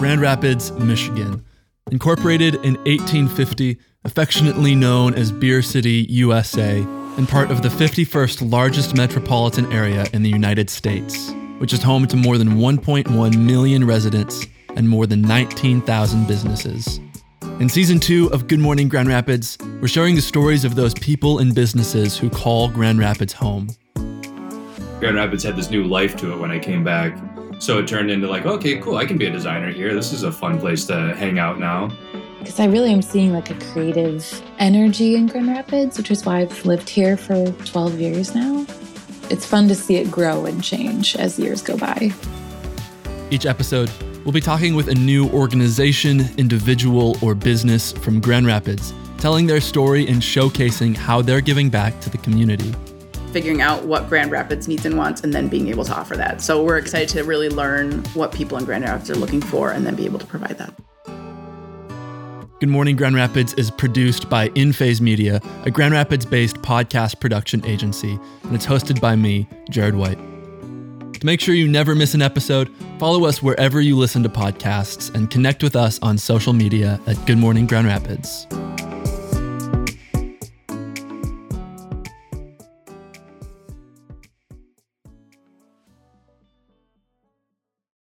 Grand Rapids, Michigan. Incorporated in 1850, affectionately known as Beer City, USA, and part of the 51st largest metropolitan area in the United States, which is home to more than 1.1 million residents and more than 19,000 businesses. In season two of Good Morning Grand Rapids, we're sharing the stories of those people and businesses who call Grand Rapids home. Grand Rapids had this new life to it when I came back. So it turned into like, okay, cool, I can be a designer here. This is a fun place to hang out now. Because I really am seeing like a creative energy in Grand Rapids, which is why I've lived here for 12 years now. It's fun to see it grow and change as years go by. Each episode, we'll be talking with a new organization, individual, or business from Grand Rapids, telling their story and showcasing how they're giving back to the community figuring out what Grand Rapids needs and wants, and then being able to offer that. So we're excited to really learn what people in Grand Rapids are looking for and then be able to provide that. Good Morning Grand Rapids is produced by In Phase Media, a Grand Rapids based podcast production agency, and it's hosted by me, Jared White. To make sure you never miss an episode, follow us wherever you listen to podcasts and connect with us on social media at Good Morning Grand Rapids.